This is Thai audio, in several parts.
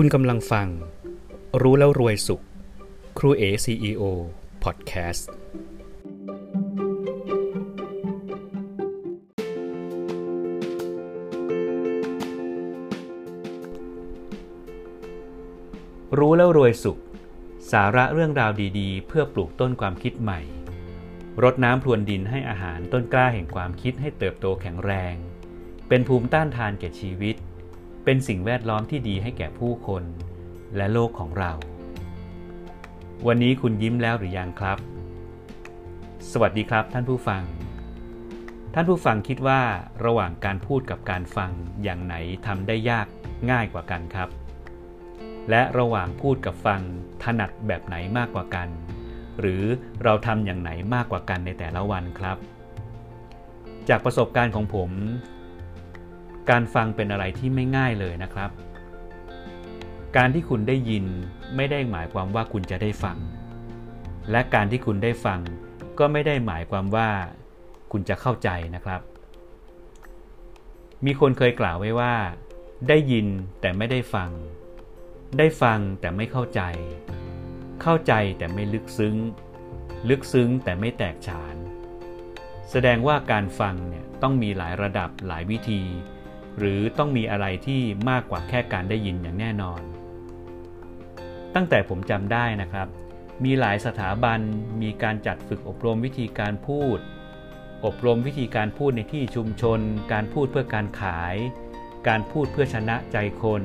คุณกำลังฟัง รู้แล้วรวยสุข ครูเอ CEO พอดแคสต์รู้แล้วรวยสุข สาระเรื่องราวดีๆ เพื่อปลูกต้นความคิดใหม่ รดน้ำพรวนดินให้อาหารต้นกล้าแห่งความคิดให้เติบโตแข็งแรง เป็นภูมิต้านทานแก่ชีวิต เป็นสิ่งแวดล้อมที่ดีให้แก่ผู้คน และโลกของเรา วันนี้คุณยิ้มแล้วหรือยังครับ สวัสดีครับท่านผู้ฟัง ท่านผู้ฟังคิดว่าระหว่างการพูดกับการฟังอย่างไหนทำได้ยากง่ายกว่ากันครับ และระหว่างพูดกับฟังถนัดแบบไหนมากกว่ากัน หรือเราทำอย่างไหนมากกว่ากันในแต่ละวันครับ จากประสบการณ์ของผม การฟังเป็นอะไรที่ไม่ง่ายเลยนะครับ การที่คุณได้ยินไม่ได้หมายความว่าคุณจะได้ฟัง และการที่คุณได้ฟังก็ไม่ได้หมายความว่าคุณจะเข้าใจนะครับ มีคนเคยกล่าวไว้ว่า ได้ยินแต่ไม่ได้ฟัง ได้ฟังแต่ไม่เข้าใจ เข้าใจแต่ไม่ลึกซึ้ง ลึกซึ้งแต่ไม่แตกฉาน แสดงว่าการฟังเนี่ยต้องมีหลายระดับหลายวิธี หรือต้องมีอะไรที่มากกว่าแค่การได้ยินอย่างแน่นอน ตั้งแต่ผมจำได้นะครับ มีหลายสถาบันมีการจัดฝึกอบรมวิธีการพูด อบรมวิธีการพูดในที่ชุมชน การพูดเพื่อการขาย การพูดเพื่อชนะใจคน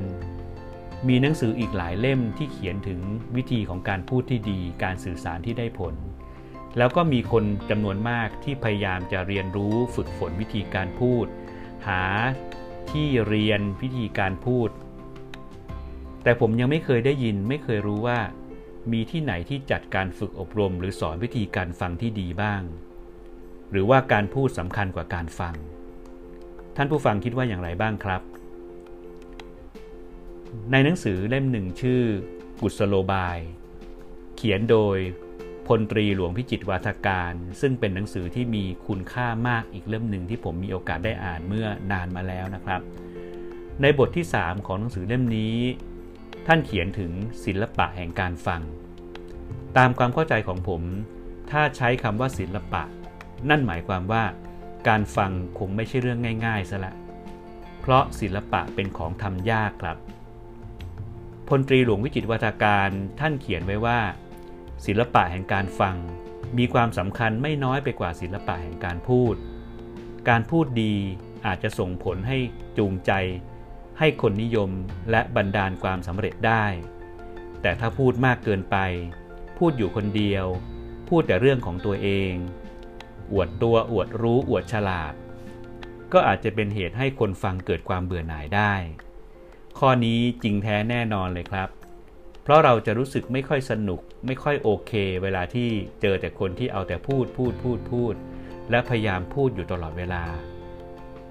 มีหนังสืออีกหลายเล่มที่เขียนถึงวิธีของการพูดที่ดี การสื่อสารที่ได้ผลแล้วก็มีคนจำนวนมากที่พยายามจะเรียนรู้ฝึกฝนวิธีการพูด หา ที่เรียนวิธีการพูด แต่ผมยังไม่เคยได้ยินไม่เคยรู้ว่า มีที่ไหนที่จัดการฝึกอบรม หรือสอนวิธีการฟังที่ดีบ้าง หรือว่าการพูดสำคัญกว่าการฟัง ท่านผู้ฟังคิดว่าอย่างไรบ้างครับ ในหนังสือเล่มหนึ่งชื่อ กุศโลบาย เขียนโดย พลตรีหลวงพิจิตรวาทการ ซึ่งเป็นหนังสือที่มีคุณค่ามากอีกเล่มหนึ่งที่ผมมีโอกาสได้อ่านเมื่อนานมาแล้วนะครับ ในบทที่ 3 ของหนังสือเล่มนี้ ท่านเขียนถึงศิลปะแห่งการฟัง ตามความเข้าใจของผม ถ้าใช้คำว่าศิลปะ นั่นหมายความว่าการฟังคงไม่ใช่เรื่องง่ายๆซะละ เพราะศิลปะเป็นของทำยากครับ พลตรีหลวงวิจิตรวัฒการท่านเขียนไว้ว่า ศิลปะแห่งการฟัง มีความสำคัญไม่น้อยไปกว่าศิลปะแห่งการพูด การพูดดีอาจจะส่งผลให้จูงใจ ให้คนนิยมและบันดาลความสำเร็จได้ แต่ถ้าพูดมากเกินไป พูดอยู่คนเดียว พูดแต่เรื่องของตัวเอง อวดตัวอวดรู้อวดฉลาด ก็อาจจะเป็นเหตุให้คนฟังเกิดความเบื่อหน่ายได้ ข้อนี้จริงแท้แน่นอนเลยครับ เพราะเราจะรู้สึกไม่ค่อยสนุก ไม่ค่อยโอเค เวลาที่เจอแต่คนที่เอาแต่พูดพูดพูดพูด และพยายามพูดอยู่ตลอดเวลา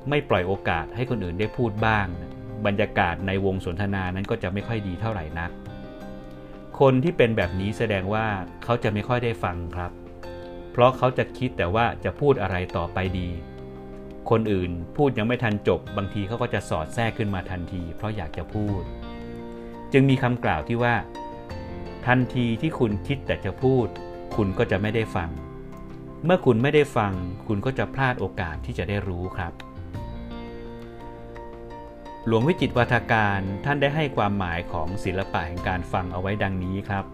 ไม่ปล่อยโอกาสให้คนอื่นได้พูดบ้าง บรรยากาศในวงสนทนานั้นก็จะไม่ค่อยดีเท่าไหร่นัก คนที่เป็นแบบนี้แสดงว่าเขาจะไม่ค่อยได้ฟังครับ เพราะเขาจะคิดแต่ว่าจะพูดอะไรต่อไปดี คนอื่นพูดยังไม่ทันจบบางทีเขาก็จะสอดแทรกขึ้นมาทันที เพราะอยากจะพูด จึงมีคำกล่าวที่ว่า ทันทีที่คุณคิดแต่จะพูด คุณก็จะไม่ได้ฟัง เมื่อคุณไม่ได้ฟัง คุณก็จะพลาดโอกาสที่จะได้รู้ครับ หลวงวิจิตวัฒการท่านได้ให้ความหมายของศิลปะแห่งการฟังเอาไว้ดังนี้ครับ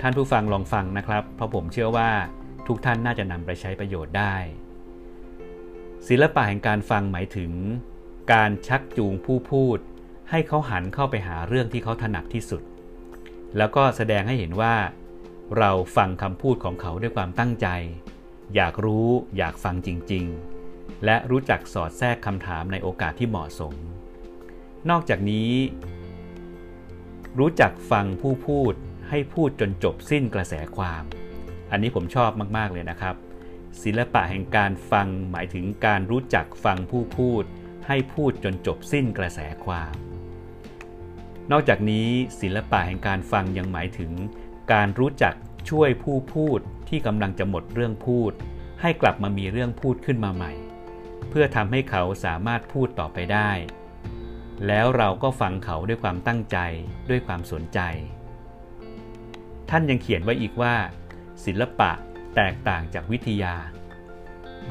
ท่านผู้ฟังลองฟังนะครับ เพราะผมเชื่อว่าทุกท่านน่าจะนำไปใช้ประโยชน์ได้ ศิลปะแห่งการฟังหมายถึง การชักจูงผู้พูด ให้เขาหันเข้าไปหาเรื่องที่เขาถนัดที่สุด แล้วก็แสดงให้เห็นว่า เราฟังคำพูดของเขาด้วยความตั้งใจ อยากรู้อยากฟังจริง ๆ และรู้จักสอดแทรกคำถามในโอกาสที่เหมาะสม นอกจากนี้ รู้จักฟังผู้พูดให้พูดจนจบสิ้นกระแสความ อันนี้ผมชอบมาก ๆ เลยนะครับ ศิลปะแห่งการฟังหมายถึงการรู้จักฟังผู้พูด ให้พูดจนจบสิ้นกระแสความ นอกจากนี้ศิลปะแห่งการฟังยังหมายถึง การรู้จักช่วยผู้พูดที่กำลังจะหมดเรื่องพูด ให้กลับมามีเรื่องพูดขึ้นมาใหม่ เพื่อทำให้เขาสามารถพูดต่อไปได้ แล้วเราก็ฟังเขาด้วยความตั้งใจด้วยความสนใจ ท่านยังเขียนไว้อีกว่า ศิลปะแตกต่างจากวิทยา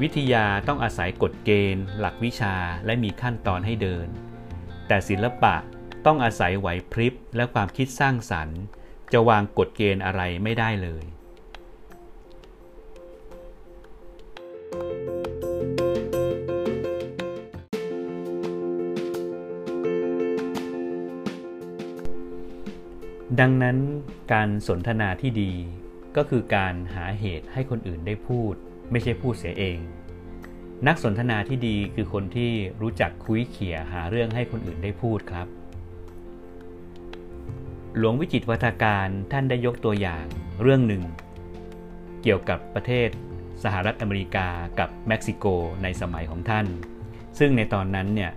วิทยาต้องอาศัยกฎเกณฑ์ หลักวิชาและมีขั้นตอนให้เดิน แต่ศิลปะ ต้องอาศัยไหวพริบและความคิดสร้างสรรค์ จะวางกฎเกณฑ์อะไรไม่ได้เลย ดังนั้นการสนทนาที่ดีก็คือการหาเหตุให้คนอื่นได้พูด ไม่ใช่พูดเสียเอง นักสนทนาที่ดีคือคนที่รู้จักคุยเขี่ยหาเรื่องให้คนอื่นได้พูดครับ หลวงวิจิตวัฒการท่านได้ยกตัวอย่างเรื่องหนึ่ง เกี่ยวกับประเทศสหรัฐอเมริกากับเม็กซิโกในสมัยของท่าน ซึ่งในตอนนั้นเนี่ย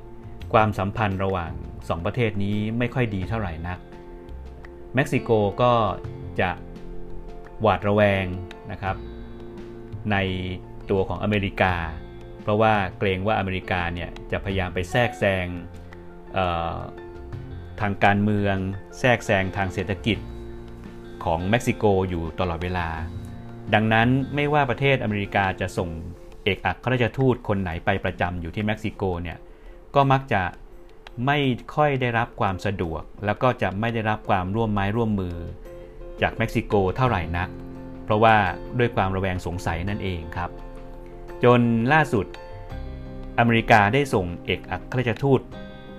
ความสัมพันธ์ระหว่างสองประเทศนี้ไม่ค่อยดีเท่าไหร่นัก เม็กซิโกก็จะหวาดระแวงนะครับในตัวของอเมริกา เพราะว่าเกรงว่าอเมริกาเนี่ยจะพยายามไปแทรกแซง ทางการเมือง แทรกแซงทางเศรษฐกิจของเม็กซิโกอยู่ตลอดเวลา ดังนั้นไม่ว่าประเทศอเมริกาจะส่งเอกอัครราชทูตคนไหนไปประจำอยู่ที่เม็กซิโกเนี่ยก็มักจะไม่ค่อยได้รับความสะดวก แล้วก็จะไม่ได้รับความร่วมไม้ร่วมมือ จากเม็กซิโกเท่าไหร่นัก เพราะว่าด้วยความระแวงสงสัยนั่นเองครับ จนล่าสุดอเมริกาได้ส่งเอกอัครราชทูต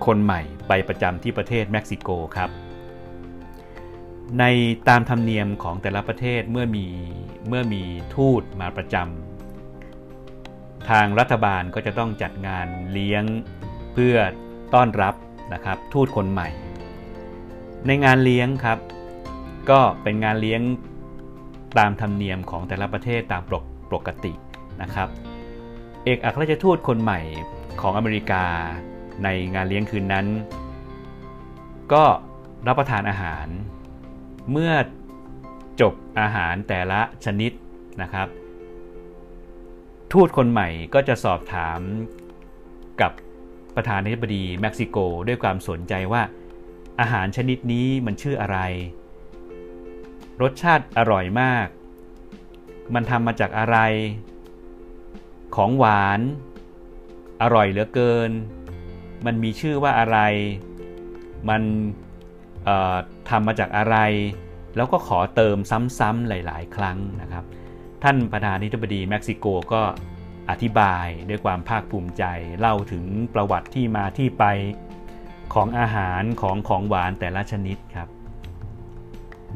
คนใหม่ไปประจำที่ประเทศเม็กซิโกครับ ในตามธรรมเนียมของแต่ละประเทศเมื่อมีเมื่อมีทูตมาประจำทางรัฐบาลก็จะต้องจัดงานเลี้ยงเพื่อต้อนรับนะครับทูตคนใหม่ ในงานเลี้ยงครับ ก็เป็นงานเลี้ยงตามธรรมเนียมของแต่ละประเทศตามปกปกตินะครับ เอกอัครราชทูตคนใหม่ของอเมริกา ในงานเลี้ยงคืนนั้น ก็รับประทานอาหาร เมื่อจบอาหารแต่ละชนิดนะครับ ทูตคนใหม่ก็จะสอบถามกับประธานาธิบดีเม็กซิโกด้วยความสนใจว่า อาหารชนิดนี้มันชื่ออะไร รสชาติอร่อยมาก มันทำมาจากอะไร ของหวาน อร่อยเหลือเกิน มันมีชื่อว่าอะไร มันทำมาจากอะไร แล้วก็ขอเติมซ้ำๆหลาย ๆ ครั้งนะครับ ท่านประธานาธิบดีเม็กซิโกก็อธิบายด้วยความภาคภูมิใจ เล่าถึงประวัติที่มาที่ไปของอาหารของของหวานแต่ละชนิดครับ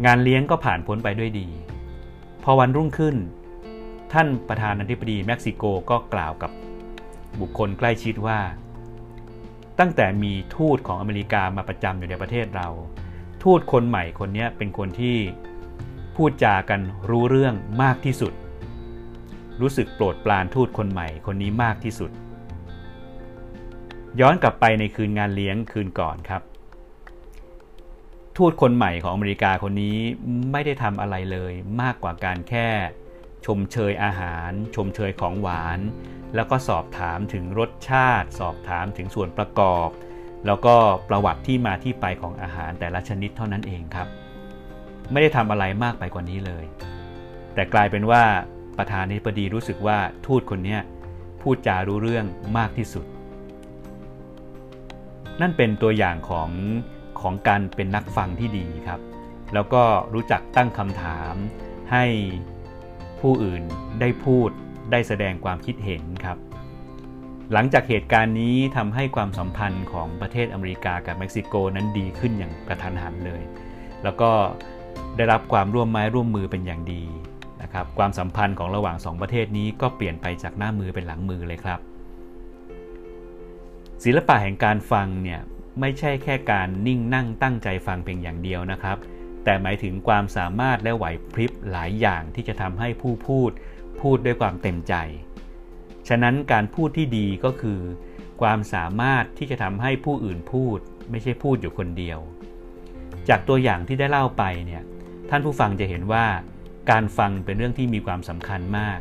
งานเลี้ยงก็ผ่านพ้นไปด้วยดี พอวันรุ่งขึ้น ท่านประธานาธิบดีเม็กซิโกก็กล่าวกับบุคคลใกล้ชิดว่า ตั้งแต่มีทูตของอเมริกามาประจำอยู่ในประเทศเรา ทูตคนใหม่คนนี้เป็นคนที่พูดจากันรู้เรื่องมากที่สุด รู้สึกโปรดปรานทูตคนใหม่คนนี้มากที่สุด ย้อนกลับไปในคืนงานเลี้ยงคืนก่อนครับ ทูตคนใหม่ของอเมริกาคนนี้ไม่ได้ทำอะไรเลยมากกว่าการแค่ มเชยอาหาร ชมเชยของหวาน แล้วก็สอบถามถึงรสชาติ สอบถามถึงส่วนประกอบ แล้วก็ประวัติที่มาที่ไปของอาหารแต่ละชนิดเท่านั้นเองครับ ไม่ได้ทำอะไรมากไปกว่านี้เลย แต่กลายเป็นว่าประธานาธิบดีรู้สึกว่าทูตคนนี้พูดจารู้เรื่องมากที่สุด นั่นเป็นตัวอย่างของของการเป็นนักฟังที่ดีครับ แล้วก็รู้จักตั้งคำถามให้ ผู้อื่นได้พูดได้แสดงความคิดเห็นครับ หลังจากเหตุการณ์นี้ทำให้ความสัมพันธ์ของประเทศอเมริกากับเม็กซิโกนั้นดีขึ้นอย่างกระทันหันเลย แล้วก็ได้รับความร่วมไม้ร่วมมือเป็นอย่างดีนะครับความสัมพันธ์ของระหว่างสองประเทศนี้ก็เปลี่ยนไปจากหน้ามือเป็นหลังมือเลยครับ ศิลปะแห่งการฟังเนี่ยไม่ใช่แค่การนิ่งนั่งตั้งใจฟังเพียงอย่างเดียวนะครับ แต่หมายถึงความสามารถและไหวพริบหลายอย่างที่จะทำให้ผู้พูดพูดด้วยความเต็มใจ ฉะนั้นการพูดที่ดีก็คือ ความสามารถที่จะทำให้ผู้อื่นพูด ไม่ใช่พูดอยู่คนเดียว จากตัวอย่างที่ได้เล่าไปเนี่ยท่านผู้ฟังจะเห็นว่า การฟังเป็นเรื่องที่มีความสำคัญมาก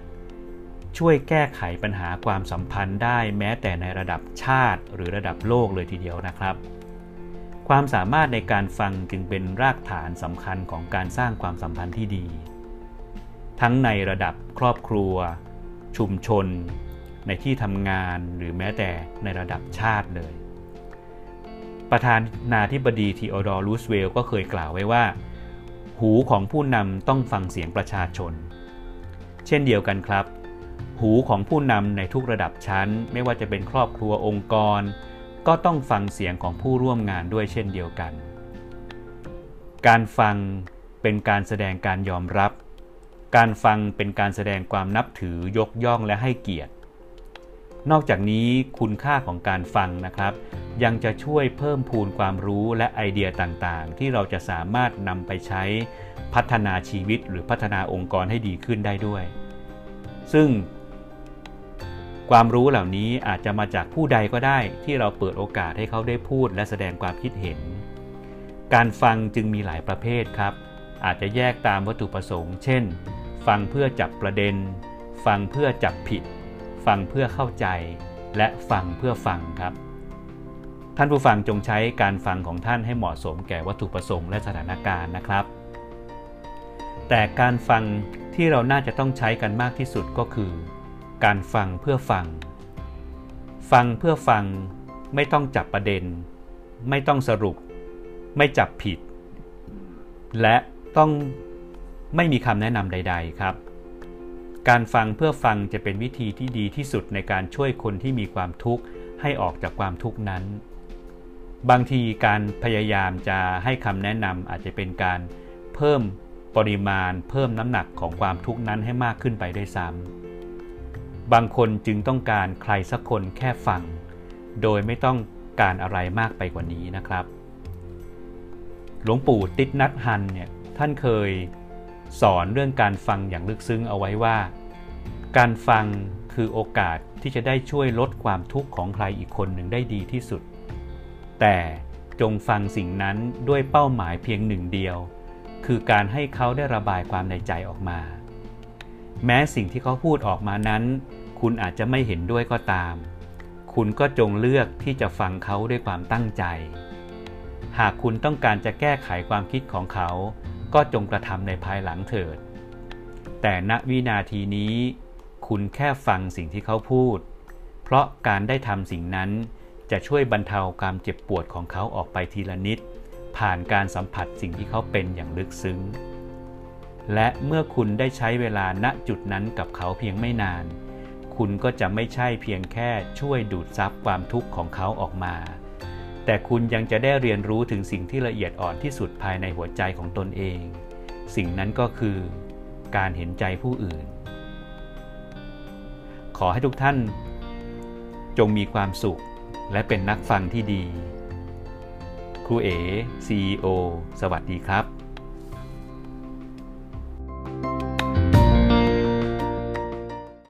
ช่วยแก้ไขปัญหาความสัมพันธ์ได้แม้แต่ในระดับชาติหรือระดับโลกเลยทีเดียวนะครับ ความสามารถในการฟังจึงเป็นรากฐานสำคัญของการสร้างความสัมพันธ์ที่ดี ทั้งในระดับครอบครัว ชุมชน ในที่ทำงานหรือแม้แต่ในระดับชาติเลย ประธานนาธิบดีทีโอดอร์ รูสเวลก็เคยกล่าวไว้ว่า หูของผู้นำต้องฟังเสียงประชาชน เช่นเดียวกันครับ หูของผู้นำในทุกระดับชั้น ไม่ว่าจะเป็นครอบครัวองค์กร ก็ต้องฟังเสียงของผู้ร่วมงานด้วยเช่นเดียวกัน การฟังเป็นการแสดงการยอมรับ การฟังเป็นการแสดงความนับถือยกย่องและให้เกียรติ นอกจากนี้คุณค่าของการฟังนะครับ ยังจะช่วยเพิ่มพูนความรู้และไอเดียต่างๆ ที่เราจะสามารถนำไปใช้พัฒนาชีวิตหรือพัฒนาองค์กรให้ดีขึ้นได้ด้วย ซึ่ง ความรู้เหล่านี้อาจจะมาจากผู้ใดก็ได้ที่เราเปิดโอกาสให้เขาได้พูดและแสดงความคิดเห็น การฟังจึงมีหลายประเภทครับ อาจจะแยกตามวัตถุประสงค์ เช่น ฟังเพื่อจับประเด็น ฟังเพื่อจับผิด ฟังเพื่อเข้าใจ และฟังเพื่อฟังครับ ท่านผู้ฟังจงใช้การฟังของท่านให้เหมาะสมแก่วัตถุประสงค์และสถานการณ์นะครับ แต่การฟังที่เราน่าจะต้องใช้กันมากที่สุดก็คือ การฟังเพื่อฟัง ฟังเพื่อฟังไม่ต้องจับประเด็น ไม่ต้องสรุป ไม่จับผิด และต้องไม่มีคำแนะนำใด ๆ ครับ การฟังเพื่อฟังจะเป็นวิธีที่ดีที่สุดในการช่วยคนที่มีความทุกข์ให้ออกจากความทุกข์นั้น บางทีการพยายามจะให้คำแนะนำอาจจะเป็นการเพิ่มปริมาณ เพิ่มน้ำหนักของความทุกข์นั้นให้มากขึ้นไปด้วยซ้ำ บางคนจึงต้องการใครสักคนแค่ฟัง โดยไม่ต้องการอะไรมากไปกว่านี้นะครับ หลวงปู่ติดนัดฮันเนี่ยท่านเคยสอนเรื่องการฟังอย่างลึกซึ้งเอาไว้ว่า การฟังคือโอกาสที่จะได้ช่วยลดความทุกข์ของใครอีกคนหนึ่งได้ดีที่สุด แต่จงฟังสิ่งนั้นด้วยเป้าหมายเพียงหนึ่งเดียว คือการให้เขาได้ระบายความในใจออกมา แม้สิ่งที่เขาพูดออกมานั้น คุณอาจจะไม่เห็นด้วยก็ตาม คุณก็จงเลือกที่จะฟังเขาด้วยความตั้งใจ หากคุณต้องการจะแก้ไขความคิดของเขา ก็จงกระทำในภายหลังเถิด แต่ณวินาทีนี้ คุณแค่ฟังสิ่งที่เขาพูด เพราะการได้ทำสิ่งนั้นจะช่วยบรรเทาความเจ็บปวดของเขาออกไปทีละนิด ผ่านการสัมผัสสิ่งที่เขาเป็นอย่างลึกซึ้ง และเมื่อคุณได้ใช้เวลาณจุดนั้นกับเขาเพียงไม่นาน คุณก็จะไม่ใช่เพียงแค่ช่วยดูดซับความทุกข์ของเขาออกมา แต่คุณยังจะได้เรียนรู้ถึงสิ่งที่ละเอียดอ่อนที่สุดภายในหัวใจของตนเอง สิ่งนั้นก็คือ การเห็นใจผู้อื่น ขอให้ทุกท่าน จงมีความสุขและเป็นนักฟังที่ดีครูเอ๋ CEO สวัสดีครับ